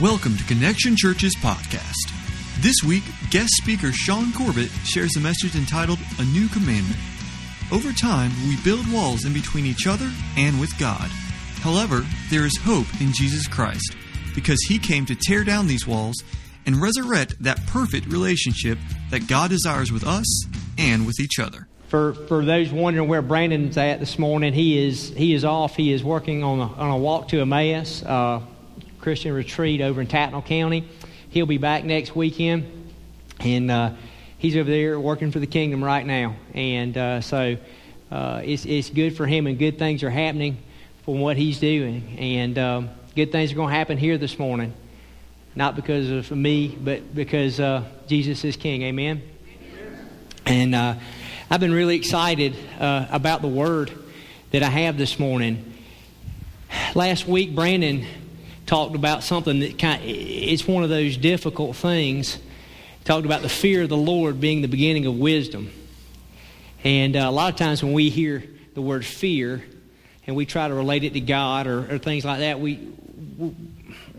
Welcome to Connection Church's podcast. This week, guest speaker Sean Corbett shares a message entitled A New Commandment. Over time, we build walls in between each other and with God. However, there is hope in Jesus Christ because he came to tear down these walls and resurrect that perfect relationship that God desires with us and with each other. For, for those wondering where Brandon's at this morning, he is, he is off. He is working on a, on a walk to Emmaus. Uh, Christian retreat over in Tattnall County. He'll be back next weekend, and uh, he's over there working for the kingdom right now. And uh, so uh, it's, it's good for him, and good things are happening from what he's doing. And um, good things are going to happen here this morning, not because of me, but because uh, Jesus is King. Amen. And uh, I've been really excited about the word that I have this morning. Last week, Brandon talked about something that kind of, it's one of those difficult things. Talked about the fear of the Lord being the beginning of wisdom. And uh, a lot of times when we hear the word fear and we try to relate it to God or, or things like that, we,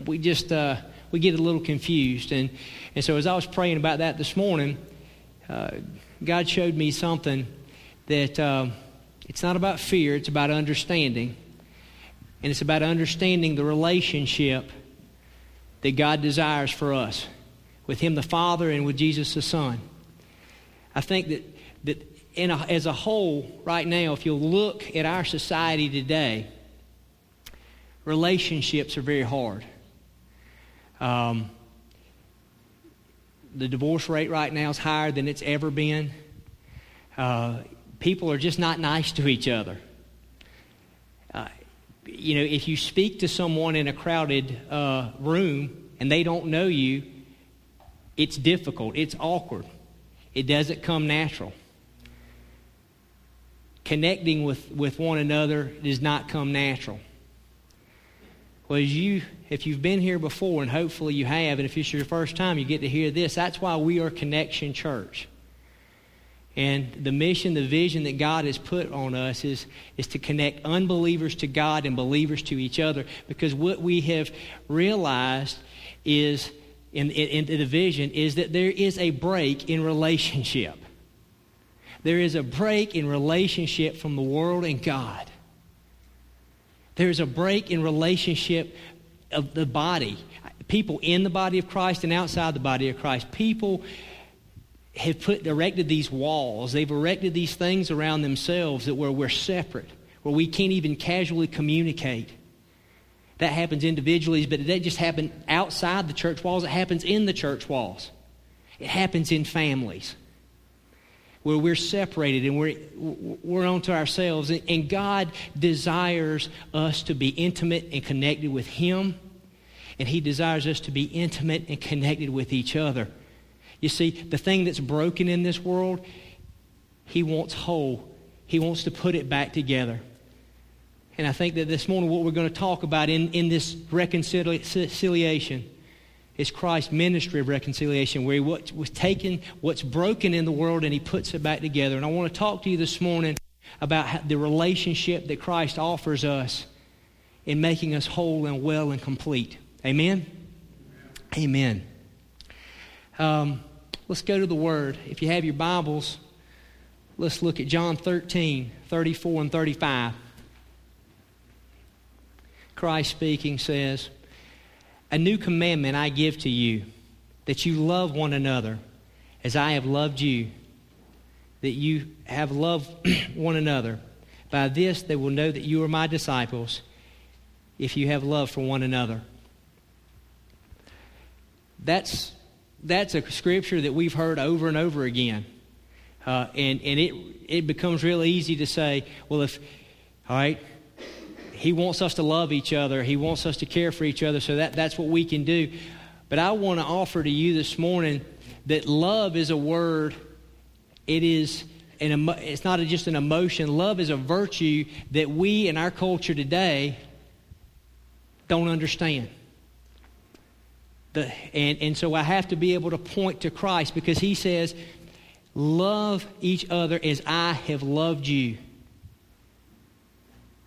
we just uh, we get a little confused. And, and so as I was praying about that this morning, uh, God showed me something that uh, it's not about fear, it's about understanding. And it's about understanding the relationship that God desires for us with Him the Father and with Jesus the Son. I think that, that a, as a whole, right now, if you look at our society today, relationships are very hard. Um, the divorce rate right now is higher than it's ever been. Uh, people are just not nice to each other you know, if you speak to someone in a crowded uh, room and they don't know you, it's difficult, it's awkward, it doesn't come natural. Connecting with, with one another does not come natural. Well, as you, if you've been here before, and hopefully you have, and if it's your first time, you get to hear this. That's why we are Connection Church. And the mission, the vision that God has put on us is, is to connect unbelievers to God and believers to each other. Because what we have realized is, in, in, in the vision, is that there is a break in relationship. There is a break in relationship from the world and God. There is a break in relationship of the body. People in the body of Christ and outside the body of Christ. People have put erected these walls. They've erected these things around themselves that where we're separate, where we can't even casually communicate. That happens individually, but it doesn't just happen outside the church walls, it happens in the church walls. It happens in families where we're separated and we're, we're onto ourselves. And God desires us to be intimate and connected with Him, and He desires us to be intimate and connected with each other. You see, the thing that's broken in this world, He wants whole. He wants to put it back together. And I think that this morning, what we're going to talk about in, in this reconciliation is Christ's ministry of reconciliation, where He was taking what's broken in the world and He puts it back together. And I want to talk to you this morning about the relationship that Christ offers us in making us whole and well and complete. Amen? Amen. Um, Let's go to the Word. If you have your Bibles, let's look at John 13, 34 and 35. Christ speaking says, A new commandment I give to you, that you love one another as I have loved you, that you have loved one another. By this they will know that you are my disciples, if you have love for one another. That's that's a scripture that we've heard over and over again. Uh, and and it, it becomes real easy to say, well, if, all right, he wants us to love each other, he wants us to care for each other, so that, that's what we can do. But I want to offer to you this morning that love is a word, it is an, it's not just an emotion. Love is a virtue that we in our culture today don't understand. The, and, and so I have to be able to point to Christ because he says, Love each other as I have loved you.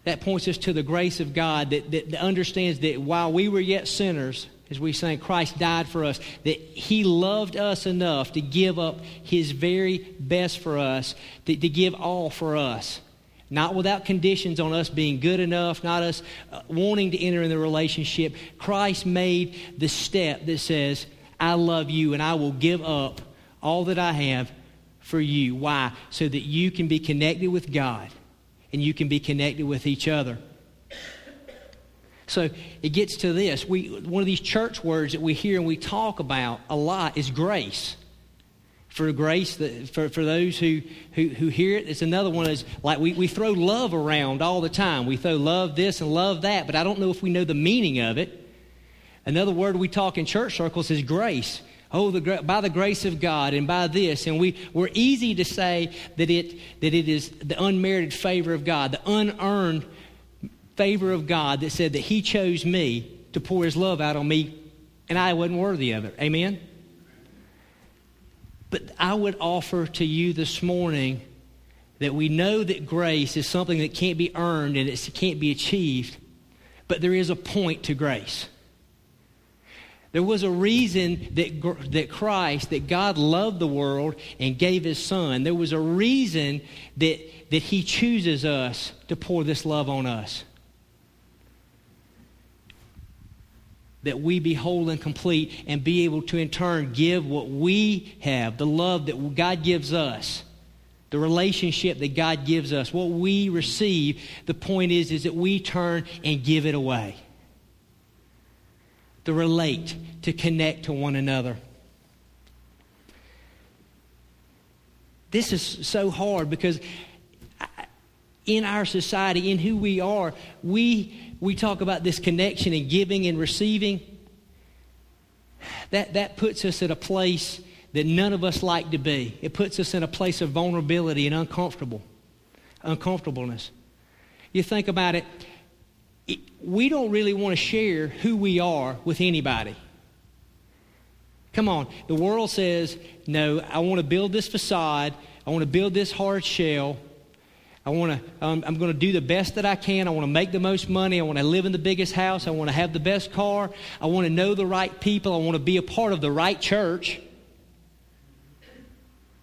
That points us to the grace of God that, that, that understands that while we were yet sinners, as we say, Christ died for us, that He loved us enough to give up His very best for us, to, to give all for us. Not without conditions on us being good enough, not us uh, wanting to enter in the relationship. Christ made the step that says, I love you and I will give up all that I have for you. Why? So that you can be connected with God and you can be connected with each other. So it gets to this. We, one of these church words that we hear and we talk about a lot is grace. For grace, for, for those who, who, who hear it, it's another one is like we, we throw love around all the time. We throw love this and love that, but I don't know if we know the meaning of it. Another word we talk in church circles is grace. Oh, the, by the grace of God and by this. And we, we're easy to say that it, that it is the unmerited favor of God, the unearned favor of God that said that He chose me to pour His love out on me, and I wasn't worthy of it. Amen? But I would offer to you this morning that we know that grace is something that can't be earned and it can't be achieved, but there is a point to grace. There was a reason that, that Christ, that God loved the world and gave his son. There was a reason that, that he chooses us to pour this love on us. That we be whole and complete and be able to in turn give what we have, the love that God gives us, the relationship that God gives us, what we receive. The point is, is that we turn and give it away. To relate, to connect to one another. This is so hard because in our society, in who we are, we, we talk about this connection and giving and receiving. That, that puts us at a place that none of us like to be. It puts us in a place of vulnerability and uncomfortable, uncomfortableness. You think about it, it we don't really want to share who we are with anybody. Come on, the world says, no, I want to build this facade, I want to build this hard shell, I want to, um, I'm going to do the best that I can. I want to make the most money. I want to live in the biggest house. I want to have the best car. I want to know the right people. I want to be a part of the right church.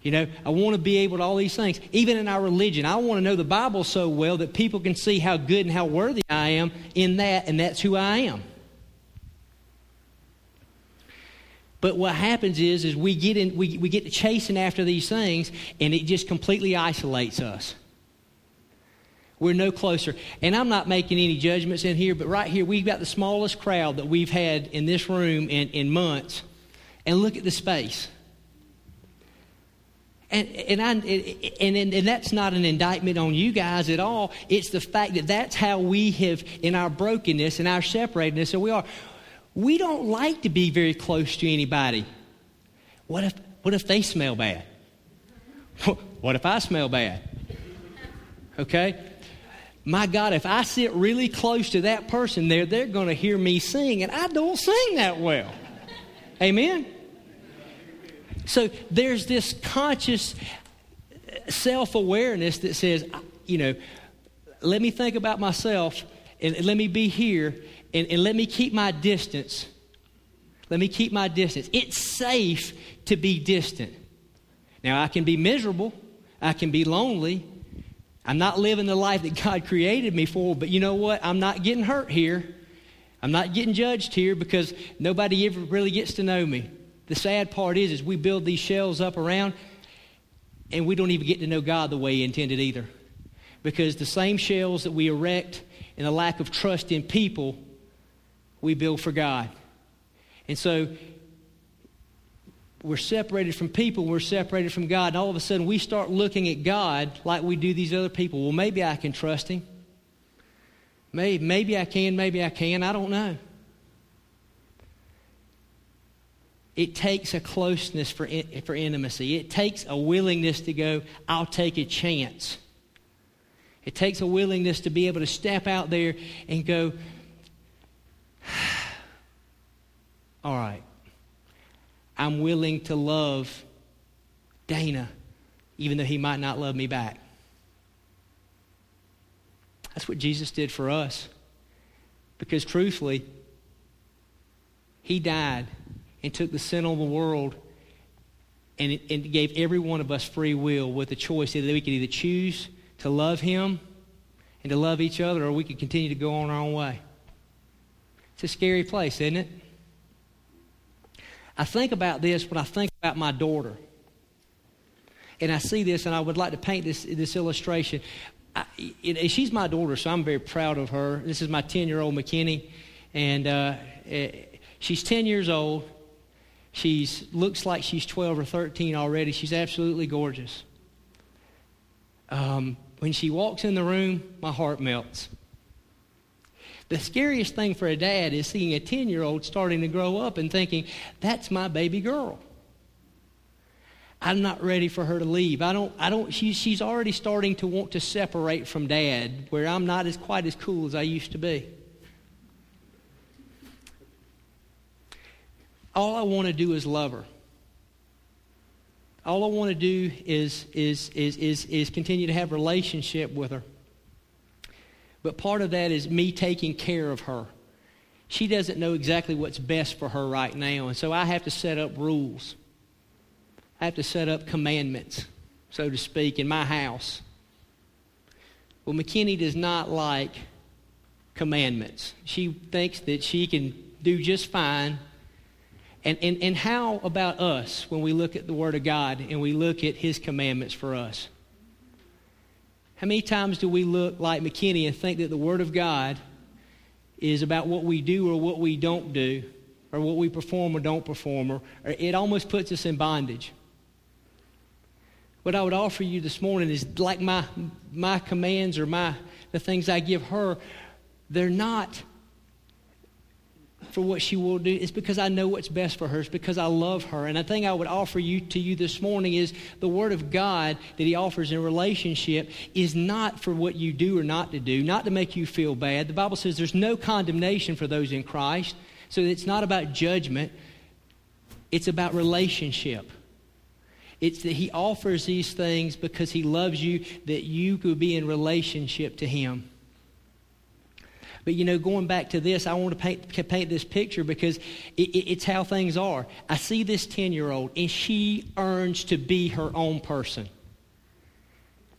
You know, I want to be able to all these things. Even in our religion, I want to know the Bible so well that people can see how good and how worthy I am in that, and that's who I am. But what happens is, is we get in, we, we get to chasing after these things, and it just completely isolates us. We're no closer. And I'm not making any judgments in here, but right here, we've got the smallest crowd that we've had in this room in, in months. And look at the space. And, and, I, and, and, and that's not an indictment on you guys at all. It's the fact that that's how we have, in our brokenness and our separatedness, so we are. We don't like to be very close to anybody. What if, what if they smell bad? What if I smell bad? Okay? My God, if I sit really close to that person there, they're going to hear me sing, and I don't sing that well. Amen? So there's this conscious uh, self awareness that says, you know, let me think about myself and let me be here and, and let me keep my distance. Let me keep my distance. It's safe to be distant. Now, I can be miserable, I can be lonely, I'm not living the life that God created me for, but you know what? I'm not getting hurt here. I'm not getting judged here because nobody ever really gets to know me. The sad part is, is we build these shells up around and we don't even get to know God the way He intended either. Because the same shells that we erect and the lack of trust in people, we build for God. And so we're separated from people, we're separated from God, and all of a sudden we start looking at God like we do these other people. Well, maybe I can trust Him. Maybe, maybe I can, maybe I can. I don't know. It takes a closeness for, for intimacy. It takes a willingness to go, I'll take a chance. It takes a willingness to be able to step out there and go, all right, I'm willing to love Dana, even though he might not love me back. That's what Jesus did for us. Because truthfully, He died and took the sin of the world and, and gave every one of us free will with a choice that we could either choose to love Him and to love each other, or we could continue to go on our own way. It's a scary place, isn't it? I think about this when I think about my daughter. And I see this, and I would like to paint this, this illustration. I, it, she's my daughter, so I'm very proud of her. This is my 10 year old McKinney, and uh, it, she's 10 years old. She looks like she's 12 or 13 already. She's absolutely gorgeous. Um, when she walks in the room, my heart melts. The scariest thing for a dad is seeing a 10 year old starting to grow up and thinking, that's my baby girl. I'm not ready for her to leave. I don't, I don't, she, she's already starting to want to separate from dad, where I'm not as quite as cool as I used to be. All I want to do is love her. All I want to do is, is, is, is, is continue to have relationship with her. But part of that is me taking care of her. She doesn't know exactly what's best for her right now, and so I have to set up rules. I have to set up commandments, so to speak, in my house. Well, McKinney does not like commandments. She thinks that she can do just fine and, and, and how about us when we look at the Word of God and we look at His commandments for us? How many times do we look like McKinney and think that the Word of God is about what we do or what we don't do, or what we perform or don't perform, or, or it almost puts us in bondage? What I would offer you this morning is like my, my commands or my, the things I give her, they're not for what she will do. It's because I know what's best for her. It's because I love her. And the thing I would offer you to you this morning is the Word of God that He offers in relationship is not for what you do or not to do, not to make you feel bad. The Bible says there's no condemnation for those in Christ. So it's not about judgment, it's about relationship. It's that He offers these things because He loves you, that you could be in relationship to Him. But you know, going back to this, I want to paint, paint this picture because it, it, it's how things are. I see this 10 year old, and she earns to be her own person.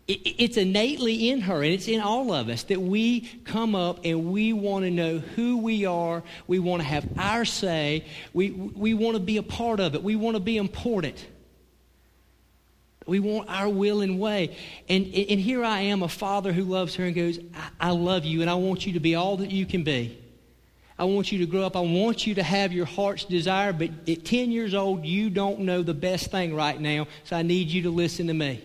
It, it's innately in her, and it's in all of us that we come up and we want to know who we are. We want to have our say. We, we want to be a part of it. We want to be important. We want our will and way. And, and here I am, a father who loves her and goes, I, I love you and I want you to be all that you can be. I want you to grow up. I want you to have your heart's desire, but at 10 years old, you don't know the best thing right now, so I need you to listen to me.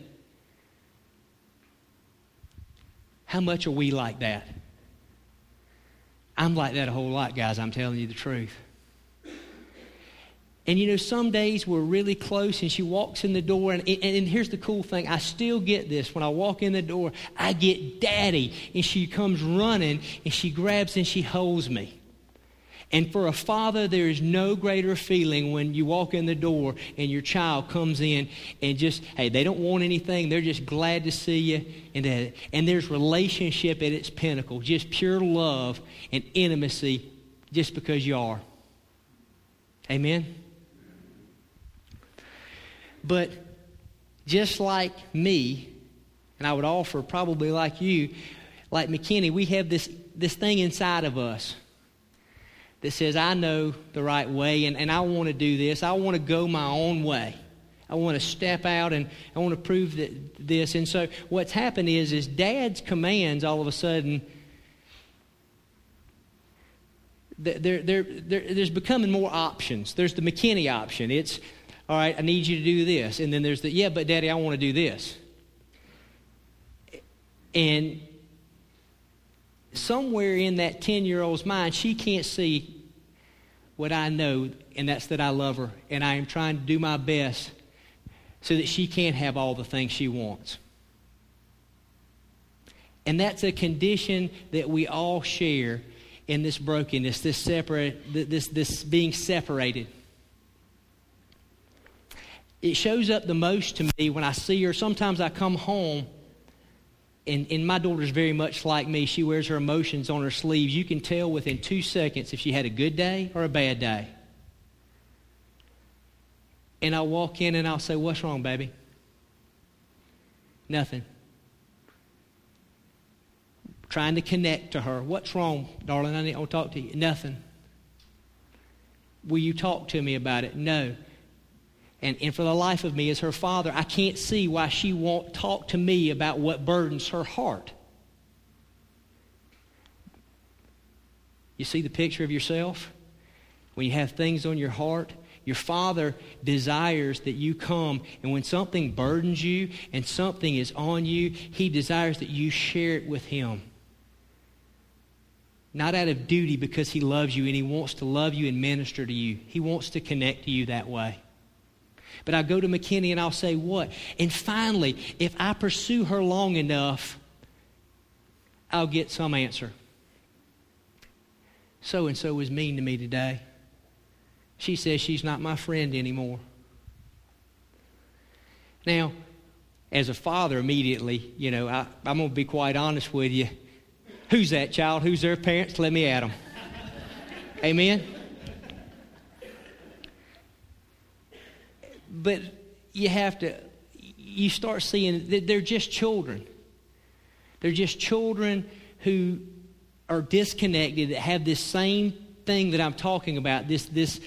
How much are we like that? I'm like that a whole lot, guys. I'm telling you the truth. And you know, some days we're really close, and she walks in the door. And, and, and, here's the cool thing I still get this. When I walk in the door, I get daddy. And she comes running, and she grabs and she holds me. And for a father, there is no greater feeling when you walk in the door and your child comes in and just, hey, they don't want anything. They're just glad to see you. And, that, and there's relationship at its pinnacle, just pure love and intimacy just because you are. Amen? But just like me, and I would offer probably like you, like McKinney, we have this, this thing inside of us that says, I know the right way and, and I want to do this. I want to go my own way. I want to step out and I want to prove that this. And so what's happened is, is dad's commands all of a sudden, there, there, there, there's becoming more options. There's the McKinney option. It's all right, I need you to do this. And then there's the, yeah, but daddy, I want to do this. And somewhere in that 10 year old's mind, she can't see what I know, and that's that I love her, and I am trying to do my best so that she can't have all the things she wants. And that's a condition that we all share in this brokenness, this separate, this, this being separated it shows up the most to me when I see her. Sometimes I come home, and, and my daughter's very much like me. She wears her emotions on her sleeves. You can tell within two seconds if she had a good day or a bad day. And I'll walk in and I'll say, What's wrong, baby? Nothing. Trying to connect to her. What's wrong, darling? I need to talk to you. Nothing. Will you talk to me about it? No. And, and for the life of me, as her father, I can't see why she won't talk to me about what burdens her heart. You see the picture of yourself? When you have things on your heart, your Father desires that you come, and when something burdens you and something is on you, He desires that you share it with Him. Not out of duty because He loves you and He wants to love you and minister to you. He wants to connect to you that way. But I go to McKinney and I'll say, What? And finally, if I pursue her long enough, I'll get some answer. So and so was mean to me today. She says she's not my friend anymore. Now, as a father, immediately, you know, I, am going to be quite honest with you. Who's that child? Who's their parents? Let me at them. Amen? But you have to, you start seeing that they're just children. They're just children who are disconnected that have this same thing that I'm talking about, this, this,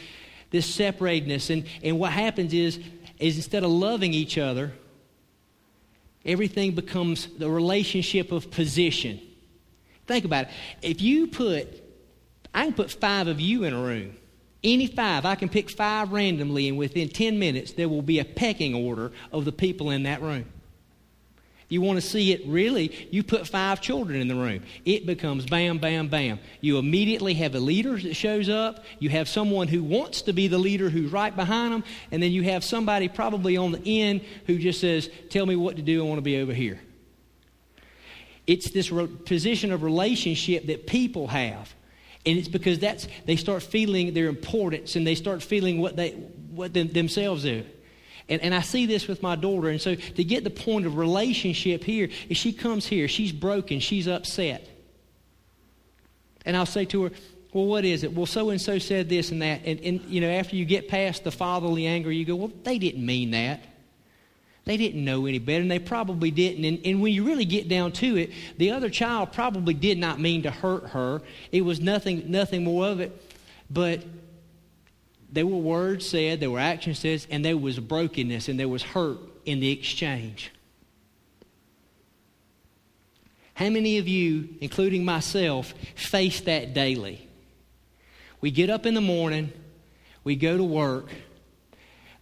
this separatedness. And, and what happens is, is instead of loving each other, everything becomes the relationship of position. Think about it. If you put, I can put five of you in a room. Any five, I can pick five randomly, and within 10 minutes, there will be a pecking order of the people in that room. You want to see it really, you put five children in the room. It becomes bam, bam, bam. You immediately have a leader that shows up. You have someone who wants to be the leader who's right behind them. And then you have somebody probably on the end who just says, Tell me what to do. I want to be over here. It's this position of relationship that people have. And it's because that's they start feeling their importance and they start feeling what they what them, themselves do. And, and I see this with my daughter. And so to get the point of relationship here, if she comes here, she's broken, she's upset. And I'll say to her, well, what is it? Well, so and so said this and that. And, and, you know, after you get past the fatherly anger, you go, well, they didn't mean that. They didn't know any better, and they probably didn't. And, and when you really get down to it, the other child probably did not mean to hurt her. It was nothing, nothing more of it. But there were words said, there were actions said, and there was brokenness and there was hurt in the exchange. How many of you, including myself, face that daily? We get up in the morning, we go to work,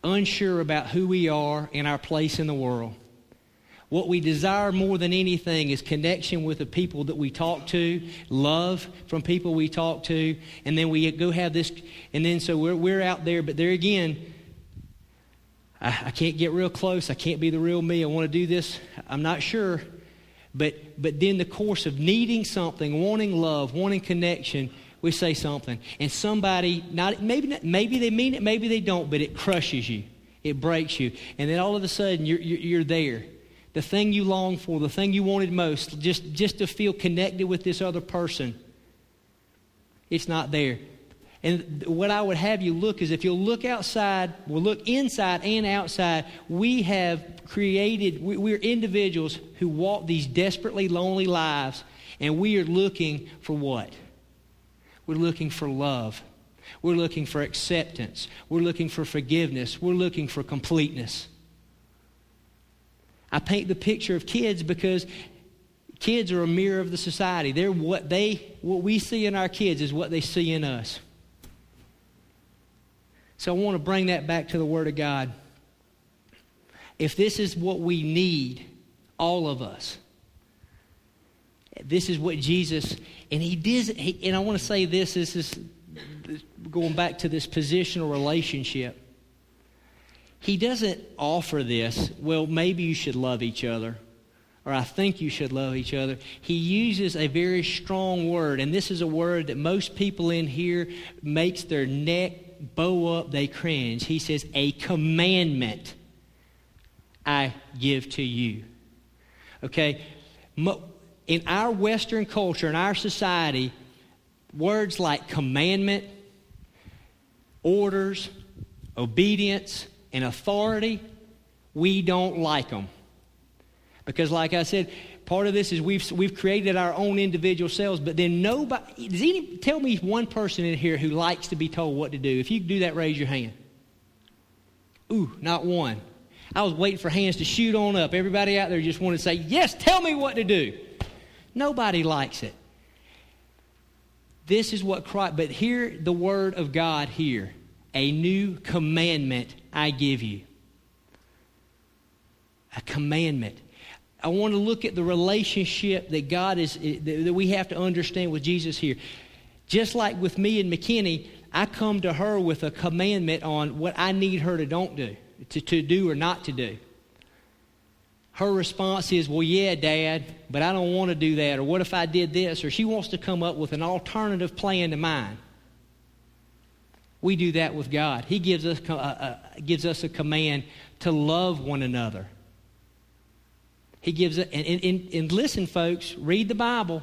unsure about who we are and our place in the world. What we desire more than anything is connection with the people that we talk to, love from people we talk to, and then we go have this, and then so we're, we're out there, but there again, I, I can't get real close. I can't be the real me. I want to do this. I'm not sure. But, but then the course of needing something, wanting love, wanting connection, we say something. And somebody, not, maybe, maybe they mean it, maybe they don't, but it crushes you. It breaks you. And then all of a sudden, you're, you're, you're there the thing you long for, the thing you wanted most, just, just to feel connected with this other person, it's not there. And what I would have you look is if you'll look outside, we'll look inside and outside, we have created, we're individuals who walk these desperately lonely lives, and we are looking for what? We're looking for love. We're looking for acceptance. We're looking for forgiveness. We're looking for completeness. I paint the picture of kids because kids are a mirror of the society. They're what they what we see in our kids is what they see in us. So I want to bring that back to the Word of God. If this is what we need, all of us, this is what Jesus, and he did, and I want to say this, this is going back to this positional relationship. He doesn't offer this, well, maybe you should love each other, or I think you should love each other. He uses a very strong word, and this is a word that most people in here makes their neck bow up, they cringe. He says, A commandment I give to you. Okay? In our Western culture, in our society, words like commandment, orders, obedience, and authority, we don't like them. Because, like I said, part of this is we've, we've created our own individual selves, but then nobody, does any, tell me one person in here who likes to be told what to do. If you do that, raise your hand. Ooh, not one. I was waiting for hands to shoot on up. Everybody out there just wanted to say, Yes, tell me what to do. Nobody likes it. This is what Christ, but hear the word of God here. A new commandment I give you. A commandment. I want to look at the relationship that God is, that we have to understand with Jesus here. Just like with me and McKinney, I come to her with a commandment on what I need her to don't do, to, to do or not to do. Her response is, Well, yeah, Dad, but I don't want to do that. Or what if I did this? Or she wants to come up with an alternative plan to mine. We do that with God. He gives us, uh, uh, gives us a command to love one another. He gives it, and, and, and listen, folks, read the Bible.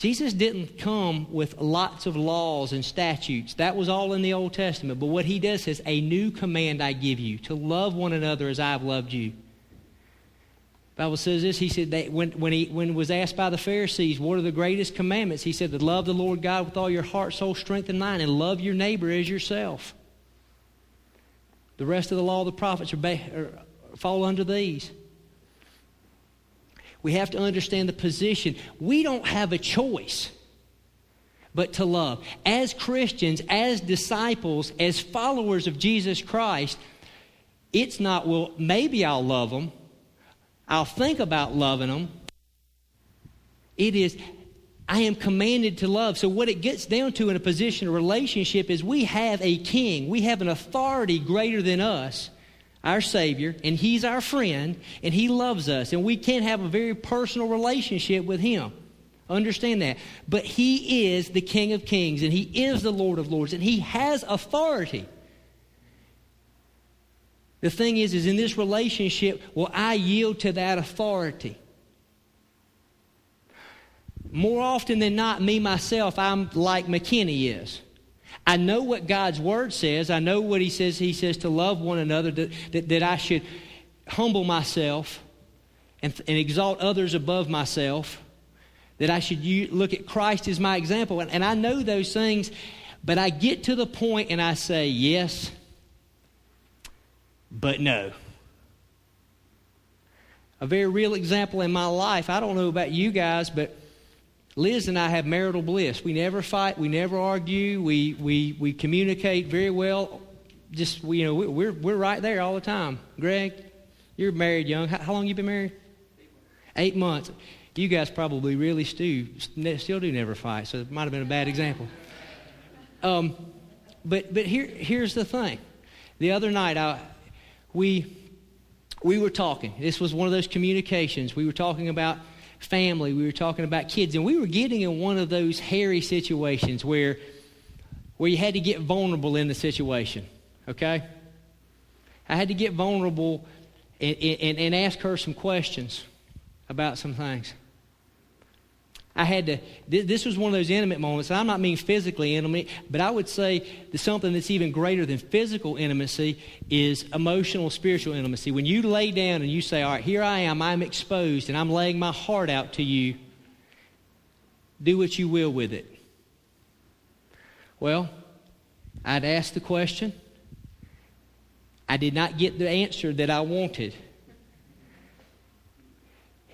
Jesus didn't come with lots of laws and statutes. That was all in the Old Testament. But what he does is, a new command I give you to love one another as I've loved you. Bible says this. He said that when, when he when was asked by the Pharisees, what are the greatest commandments? He said to love the Lord God with all your heart, soul, strength, and mind, and love your neighbor as yourself. The rest of the law of the prophets are, are fall under these. We have to understand the position. We don't have a choice but to love. As Christians, as disciples, as followers of Jesus Christ, it's not, well, maybe I'll love them. I'll think about loving them. It is, I am commanded to love. So, what it gets down to in a position of relationship is we have a king, we have an authority greater than us our Savior, and He's our friend, and He loves us, and we can have a very personal relationship with Him. Understand that. But He is the King of Kings, and He is the Lord of Lords, and He has authority. The thing is, is in this relationship, will I yield to that authority? More often than not, me myself, I'm like McKinney is. I know what God's word says. I know what He says. He says to love one another, that, that, that I should humble myself and, and exalt others above myself, that I should look at Christ as my example. And, and I know those things, but I get to the point and I say, yes, but no. A very real example in my life, I don't know about you guys, but Liz and I have marital bliss. We never fight. We never argue. We, we, we communicate very well. Just, you know, we're, we're right there all the time. Greg, you're married young. How, how long you been married? Eight months. You guys probably really still, still do never fight, so it might have been a bad example. Um, but but here, here's the thing. The other night, I, we, we were talking. This was one of those communications. We were talking about family, we were talking about kids, and we were getting in one of those hairy situations where, where you had to get vulnerable in the situation, okay? I had to get vulnerable and, and, and ask her some questions about some things. I had to, this was one of those intimate moments. I'm not mean physically intimate, but I would say that something that's even greater than physical intimacy is emotional, spiritual intimacy. When you lay down and you say, All right, here I am, I'm exposed, and I'm laying my heart out to you, do what you will with it. Well, I'd ask the question. I did not get the answer that I wanted.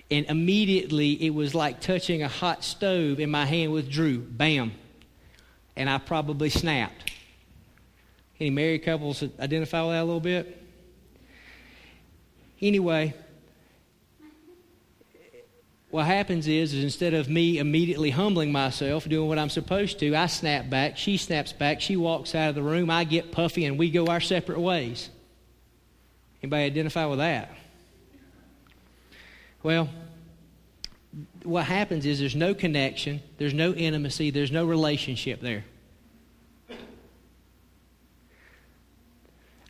And immediately it was like touching a hot stove and my hand withdrew. Bam. And I probably snapped. Any married couples identify with that a little bit? Anyway, what happens is, is instead of me immediately humbling myself, doing what I'm supposed to, I snap back, she snaps back, she walks out of the room, I get puffy, and we go our separate ways. Anybody identify with that? Well, what happens is there's no connection, there's no intimacy, there's no relationship there.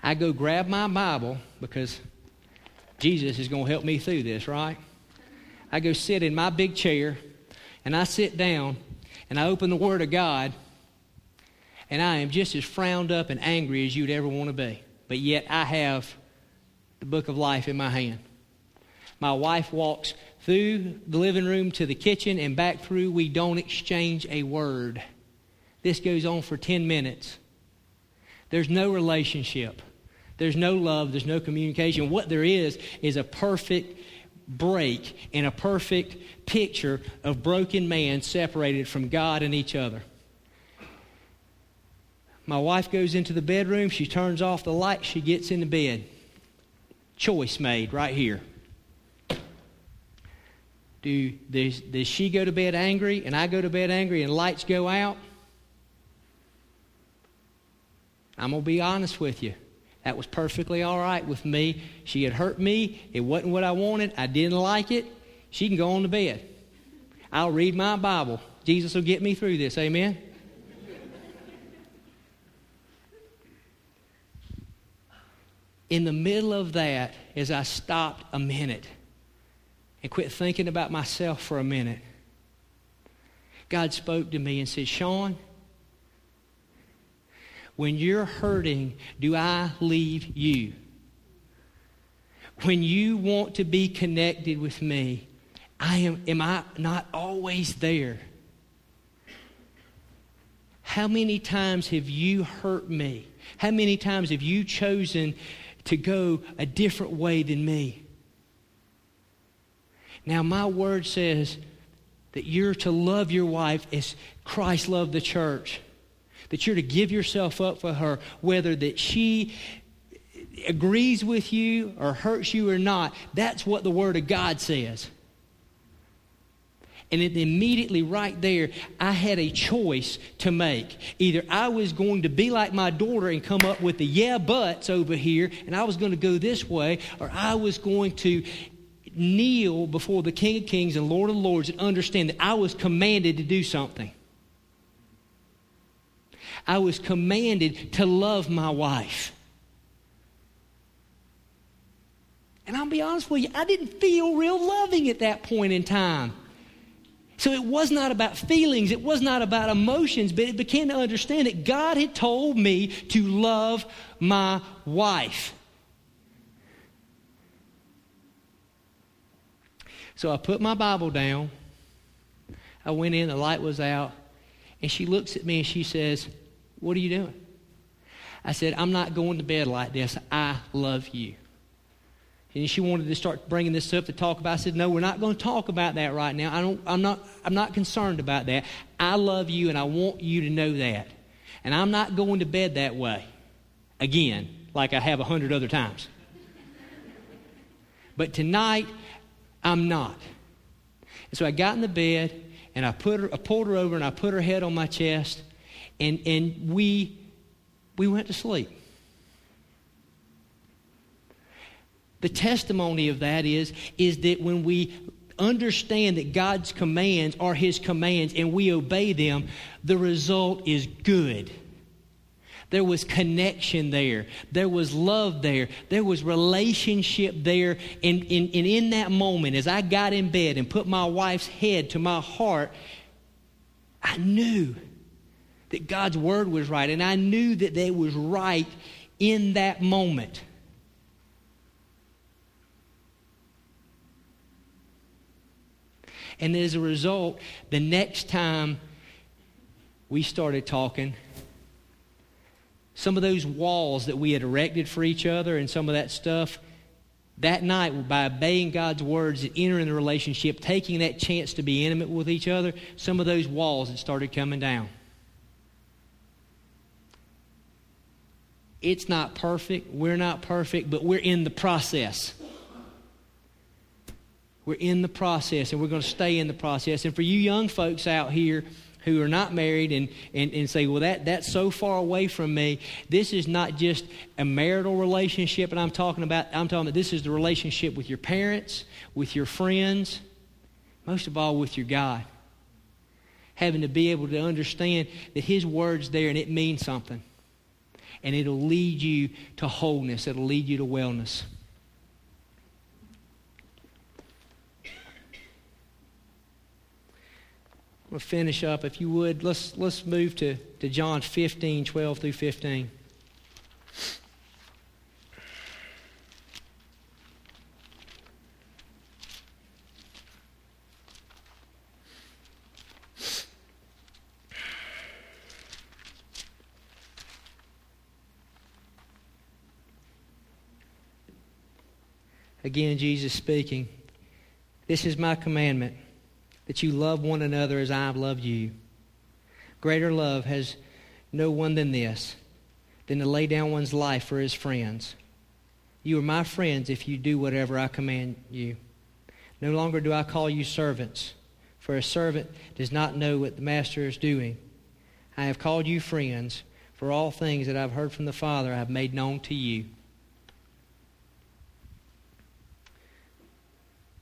I go grab my Bible because Jesus is going to help me through this, right? I go sit in my big chair and I sit down and I open the Word of God and I am just as frowned up and angry as you'd ever want to be. but yet I have the book of life in my hand. My wife walks through the living room to the kitchen and back through. We don't exchange a word. This goes on for 10 minutes. There's no relationship. There's no love. There's no communication. What there is is a perfect break and a perfect picture of broken man separated from God and each other. My wife goes into the bedroom. She turns off the light. She gets in the bed. Choice made right here. Do, does, does she go to bed angry and I go to bed angry and lights go out? I'm going to be honest with you. That was perfectly all right with me. She had hurt me. It wasn't what I wanted. I didn't like it. She can go on to bed. I'll read my Bible. Jesus will get me through this. Amen? In the middle of that, as I stopped a minute and quit thinking about myself for a minute, God spoke to me and said, Sean, when you're hurting, do I leave you? When you want to be connected with me, I am am I not always there? How many times have you hurt me? How many times have you chosen to go a different way than me? Now, my word says that you're to love your wife as Christ loved the church that you're to give yourself up for her, whether that she agrees with you or hurts you or not. That's what the Word of God says. And it immediately right there, I had a choice to make. Either I was going to be like my daughter and come up with the yeah buts over here, and I was going to go this way, or I was going to kneel before the King of Kings and Lord of Lords and understand that I was commanded to do something. I was commanded to love my wife. And I'll be honest with you, I didn't feel real loving at that point in time. So it was not about feelings, it was not about emotions, but it began to understand that God had told me to love my wife. So I put my Bible down. I went in, the light was out, and she looks at me and she says, what are you doing? I said, I'm not going to bed like this. I love you. And she wanted to start bringing this up to talk about. I said, No, we're not going to talk about that right now. I don't, I'm, not, I'm not concerned about that. I love you and I want you to know that. And I'm not going to bed that way again, like I have a hundred other times. but tonight, I'm not. And so I got in the bed and I, put her, I pulled her over and I put her head on my chest and, and we, we went to sleep. The testimony of that is, is that when we understand that God's commands are His commands and we obey them, the result is good. There was connection there. There was love there. There was relationship there. And, and, and in that moment, as I got in bed and put my wife's head to my heart, I knew that God's word was right, and I knew that they was right in that moment. And as a result, the next time we started talking, some of those walls that we had erected for each other and some of that stuff, that night, by obeying God's words and entering the relationship, taking that chance to be intimate with each other, some of those walls had started coming down. It's not perfect. We're not perfect, but we're in the process. We're in the process, and we're going to stay in the process. And for you young folks out here who are not married and, and, and say, well, that, that's so far away from me, this is not just a marital relationship, and I'm talking about, I'm talking about this is the relationship with your parents, with your friends, most of all with your God. Having to be able to understand that His word's there and it means something and it'll lead you to wholeness, it'll lead you to wellness. We'll finish up. If you would, let's, let's move to, to John 15, 12 through 15. Again, Jesus speaking. This is my commandment that you love one another as I have loved you. Greater love has no one than this, than to lay down one's life for his friends. You are my friends if you do whatever I command you. No longer do I call you servants, for a servant does not know what the master is doing. I have called you friends, for all things that I've heard from the Father I have made known to you.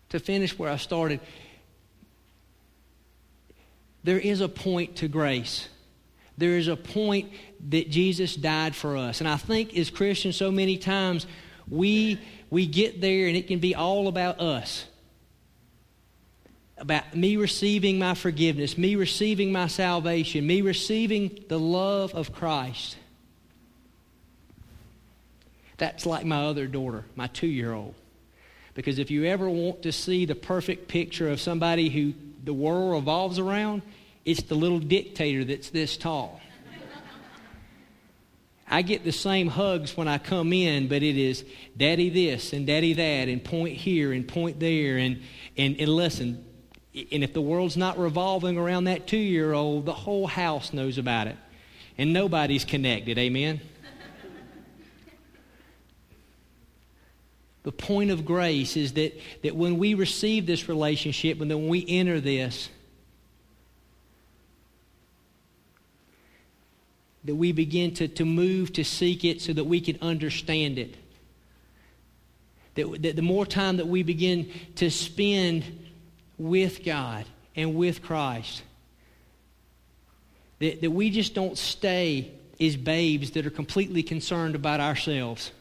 To finish where I started, there is a point to grace. There is a point that Jesus died for us. And I think as Christians, so many times we, we get there and it can be all about us. About me receiving my forgiveness, me receiving my salvation, me receiving the love of Christ. That's like my other daughter, my two year old. Because if you ever want to see the perfect picture of somebody who the world revolves around, it's the little dictator that's this tall. I get the same hugs when I come in, but it is daddy this and daddy that, and point here and point there. And, and, and listen, and if the world's not revolving around that two year old, the whole house knows about it. And nobody's connected. Amen? The point of grace is that, that when we receive this relationship and then we enter this, that we begin to, to move to seek it so that we can understand it. That, that the more time that we begin to spend with God and with Christ, that, that we just don't stay as babes that are completely concerned about ourselves.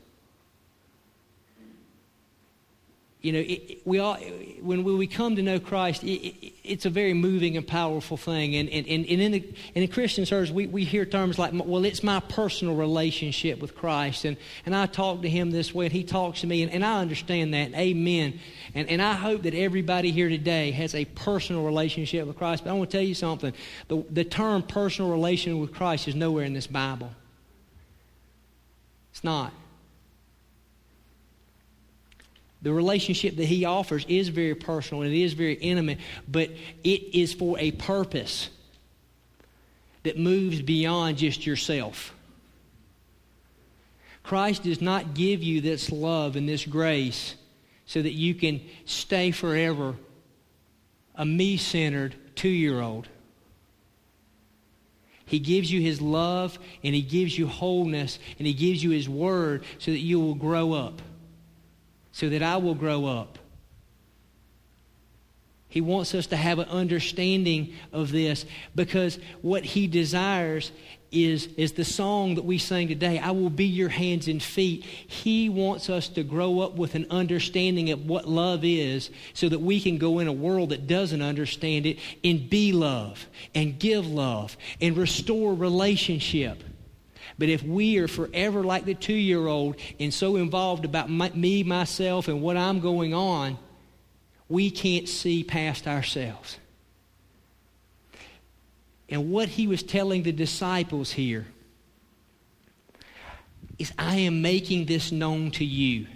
You know, it, we all, when we come to know Christ, it, it, it's a very moving and powerful thing. And, and, and in, the, in the Christian service, we, we hear terms like, well, it's my personal relationship with Christ. And, and I talk to him this way, and he talks to me, and, and I understand that. Amen. And, and I hope that everybody here today has a personal relationship with Christ. But I want to tell you something the, the term personal relation with Christ is nowhere in this Bible. It's not the relationship that he offers is very personal and it is very intimate, but it is for a purpose that moves beyond just yourself. Christ does not give you this love and this grace so that you can stay forever a me centered two year old. He gives you His love and He gives you wholeness and He gives you His word so that you will grow up so that I will grow up. He wants us to have an understanding of this because what he desires is, is the song that we sang today I will be your hands and feet. He wants us to grow up with an understanding of what love is so that we can go in a world that doesn't understand it and be love and give love and restore relationship. But if we are forever like the two year old and so involved about my, me, myself, and what I'm going on, we can't see past ourselves. And what he was telling the disciples here is I am making this known to you.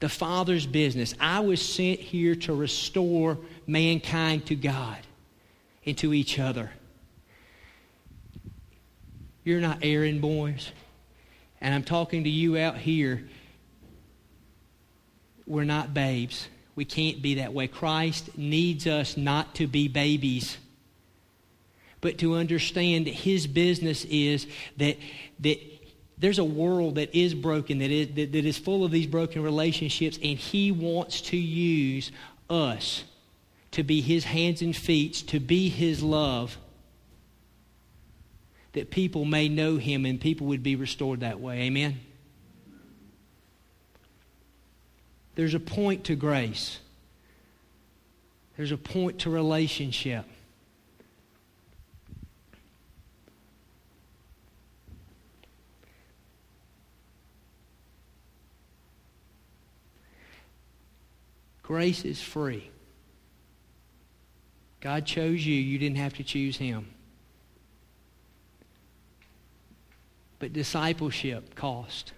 The Father's business. I was sent here to restore mankind to God and to each other. You're not errand boys. And I'm talking to you out here. We're not babes. We can't be that way. Christ needs us not to be babies, but to understand that His business is that, that there's a world that is broken, that is, that, that is full of these broken relationships, and He wants to use us to be His hands and feet, to be His love that people may know him and people would be restored that way. Amen? There's a point to grace, there's a point to relationship. Grace is free. God chose you, you didn't have to choose him. But discipleship cost.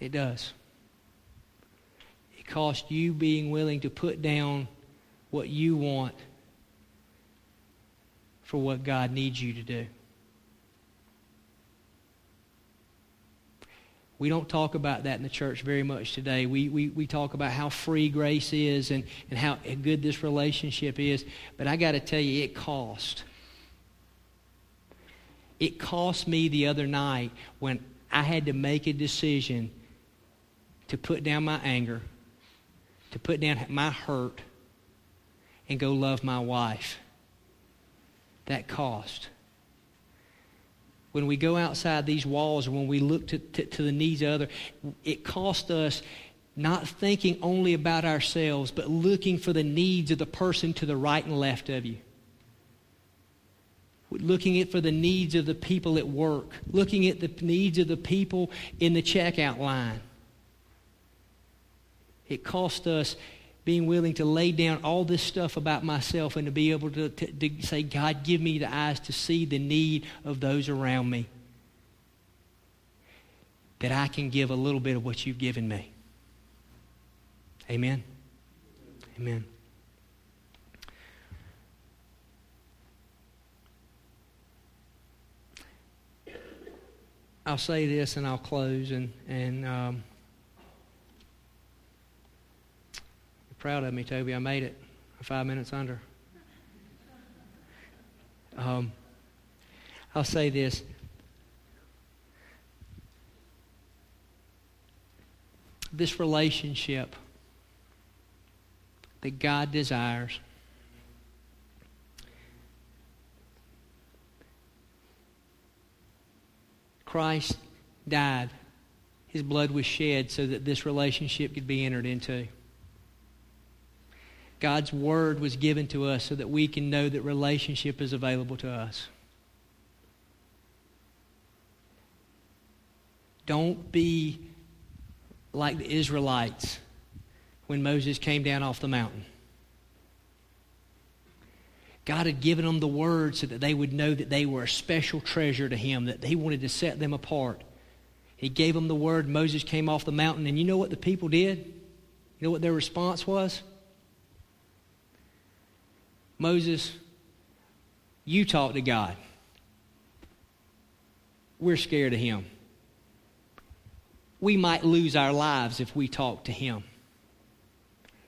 It does. It costs you being willing to put down what you want for what God needs you to do. We don't talk about that in the church very much today. We, we, we talk about how free grace is and, and how good this relationship is. But I got to tell you, it cost. It cost me the other night when I had to make a decision to put down my anger, to put down my hurt, and go love my wife. That cost when we go outside these walls when we look to, to, to the needs of others, it costs us not thinking only about ourselves, but looking for the needs of the person to the right and left of you. Looking at for the needs of the people at work, looking at the needs of the people in the checkout line. It cost us being willing to lay down all this stuff about myself and to be able to, to, to, say, God, give me the eyes to see the need of those around me. That I can give a little bit of what you've given me. Amen. Amen. I'll say this and I'll close and, and um, proud of me, Toby. I made it five minutes under. Um, I'll say this. This relationship that God desires Christ died. His blood was shed so that this relationship could be entered into. God's word was given to us so that we can know that relationship is available to us. Don't be like the Israelites when Moses came down off the mountain. God had given them the word so that they would know that they were a special treasure to Him, that He wanted to set them apart. He gave them the word. Moses came off the mountain, and you know what the people did? You know what their response was? Moses, you talk to God. We're scared of him. We might lose our lives if we talk to him.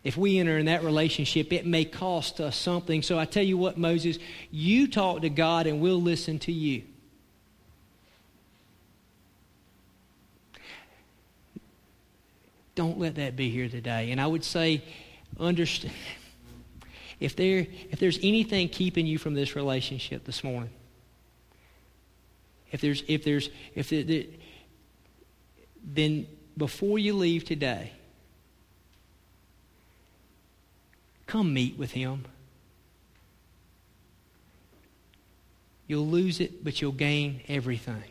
If we enter in that relationship, it may cost us something. So I tell you what, Moses, you talk to God and we'll listen to you. Don't let that be here today. And I would say, understand if, there, if there's anything keeping you from this relationship this morning, if there's, if there's, if the, the, then before you leave today, come meet with him. You'll lose it, but you'll gain everything.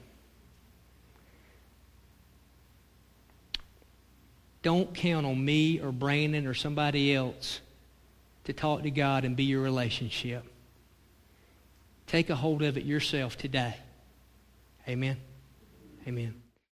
Don't count on me or Brandon or somebody else to talk to God and be your relationship. Take a hold of it yourself today. Amen. Amen.